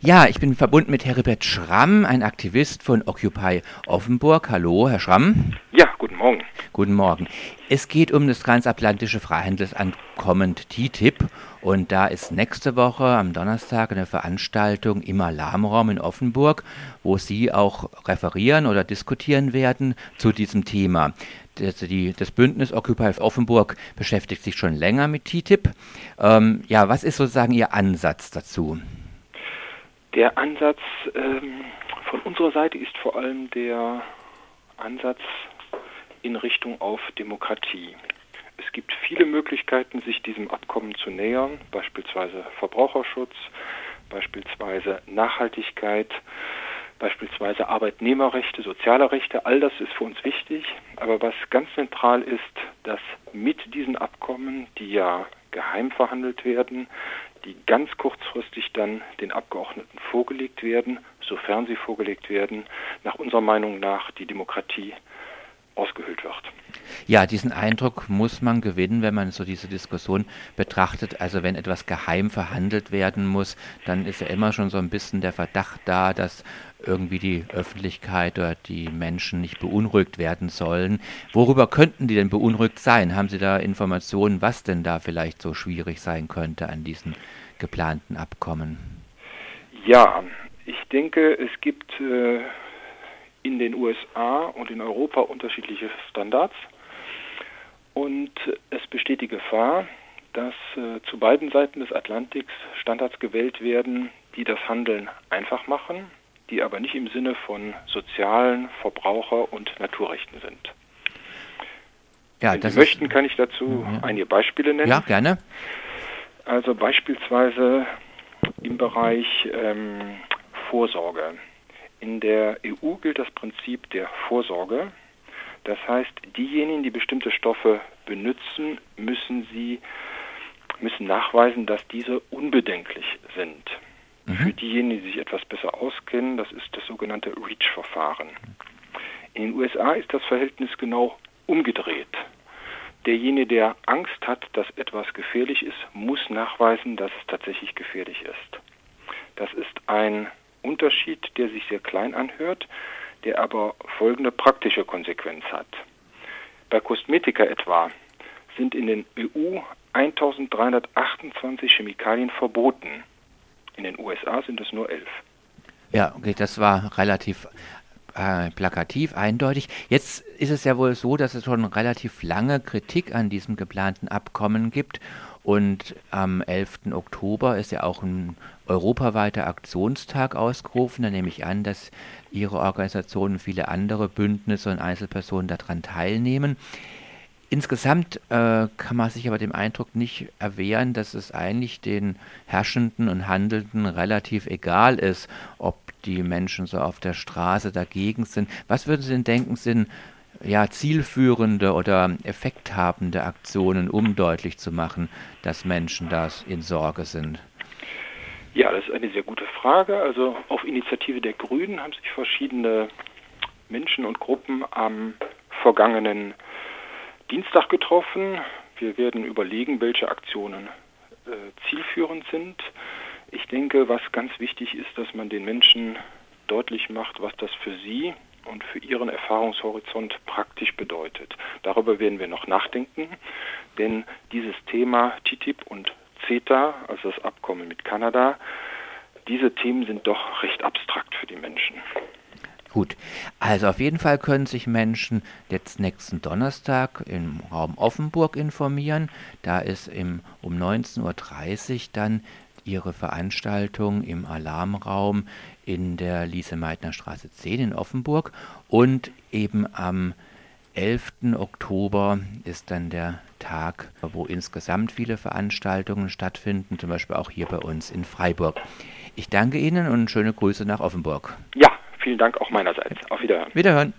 Ja, ich bin verbunden mit Heribert Schramm, ein Aktivist von Occupy Offenburg. Hallo, Herr Schramm. Ja, guten Morgen. Guten Morgen. Es geht um das transatlantische Freihandelsankommen TTIP und da ist nächste Woche am Donnerstag eine Veranstaltung im Alarmraum in Offenburg, wo Sie auch referieren oder diskutieren werden zu diesem Thema. Das, die, das Bündnis Occupy Offenburg beschäftigt sich schon länger mit TTIP. Ähm, ja, was ist sozusagen Ihr Ansatz dazu? Der Ansatz ähm, von unserer Seite ist vor allem der Ansatz in Richtung auf Demokratie. Es gibt viele Möglichkeiten, sich diesem Abkommen zu nähern, beispielsweise Verbraucherschutz, beispielsweise Nachhaltigkeit, beispielsweise Arbeitnehmerrechte, soziale Rechte, all das ist für uns wichtig. Aber was ganz zentral ist, dass mit diesen Abkommen, die ja geheim verhandelt werden, die ganz kurzfristig dann den Abgeordneten vorgelegt werden, sofern sie vorgelegt werden, nach unserer Meinung nach die Demokratie ausgehöhlt wird. Ja, diesen Eindruck muss man gewinnen, wenn man so diese Diskussion betrachtet. Also wenn etwas geheim verhandelt werden muss, dann ist ja immer schon so ein bisschen der Verdacht da, dass irgendwie die Öffentlichkeit oder die Menschen nicht beunruhigt werden sollen. Worüber könnten die denn beunruhigt sein? Haben Sie da Informationen, was denn da vielleicht so schwierig sein könnte an diesen geplanten Abkommen? Ja, ich denke, es gibt äh, in den USA und in Europa unterschiedliche Standards und es besteht die Gefahr, dass äh, zu beiden Seiten des Atlantiks Standards gewählt werden, die das Handeln einfach machen, die aber nicht im Sinne von sozialen, Verbraucher- und Naturrechten sind. Ja, Wenn Sie möchten, kann ich dazu ja. einige Beispiele nennen. Ja, gerne. Also beispielsweise im Bereich ähm, Vorsorge. In der EU gilt das Prinzip der Vorsorge. Das heißt, diejenigen, die bestimmte Stoffe benutzen, müssen sie müssen nachweisen, dass diese unbedenklich sind. Mhm. Für diejenigen, die sich etwas besser auskennen, das ist das sogenannte REACH-Verfahren. In den USA ist das Verhältnis genau umgedreht. Derjenige, der Angst hat, dass etwas gefährlich ist, muss nachweisen, dass es tatsächlich gefährlich ist. Das ist ein Unterschied, der sich sehr klein anhört, der aber folgende praktische Konsequenz hat. Bei Kosmetika etwa sind in den EU 1328 Chemikalien verboten. In den USA sind es nur elf. Ja, okay, das war relativ äh, plakativ, eindeutig. Jetzt ist es ja wohl so, dass es schon relativ lange Kritik an diesem geplanten Abkommen gibt und am 11. Oktober ist ja auch ein europaweiter Aktionstag ausgerufen. Da nehme ich an, dass Ihre Organisation und viele andere Bündnisse und Einzelpersonen daran teilnehmen. Insgesamt äh, kann man sich aber dem Eindruck nicht erwehren, dass es eigentlich den Herrschenden und Handelnden relativ egal ist, ob die Menschen so auf der Straße dagegen sind. Was würden Sie denn denken, sind ja, zielführende oder effekthabende Aktionen, um deutlich zu machen, dass Menschen da in Sorge sind? Ja, das ist eine sehr gute Frage. Also auf Initiative der Grünen haben sich verschiedene Menschen und Gruppen am vergangenen Dienstag getroffen. Wir werden überlegen, welche Aktionen äh, zielführend sind. Ich denke, was ganz wichtig ist, dass man den Menschen deutlich macht, was das für sie und für ihren Erfahrungshorizont praktisch bedeutet. Darüber werden wir noch nachdenken, denn dieses Thema TTIP und CETA, also das Abkommen mit Kanada, diese Themen sind doch recht abstrakt für die Menschen. Gut, also auf jeden Fall können sich Menschen jetzt nächsten Donnerstag im Raum Offenburg informieren. Da ist im, um 19.30 Uhr dann ihre Veranstaltung im Alarmraum in der Lise-Meitner-Straße 10 in Offenburg und eben am 11. Oktober ist dann der Tag, wo insgesamt viele Veranstaltungen stattfinden, zum Beispiel auch hier bei uns in Freiburg. Ich danke Ihnen und schöne Grüße nach Offenburg. Ja, vielen Dank auch meinerseits. Auf Wiederhören. Wiederhören.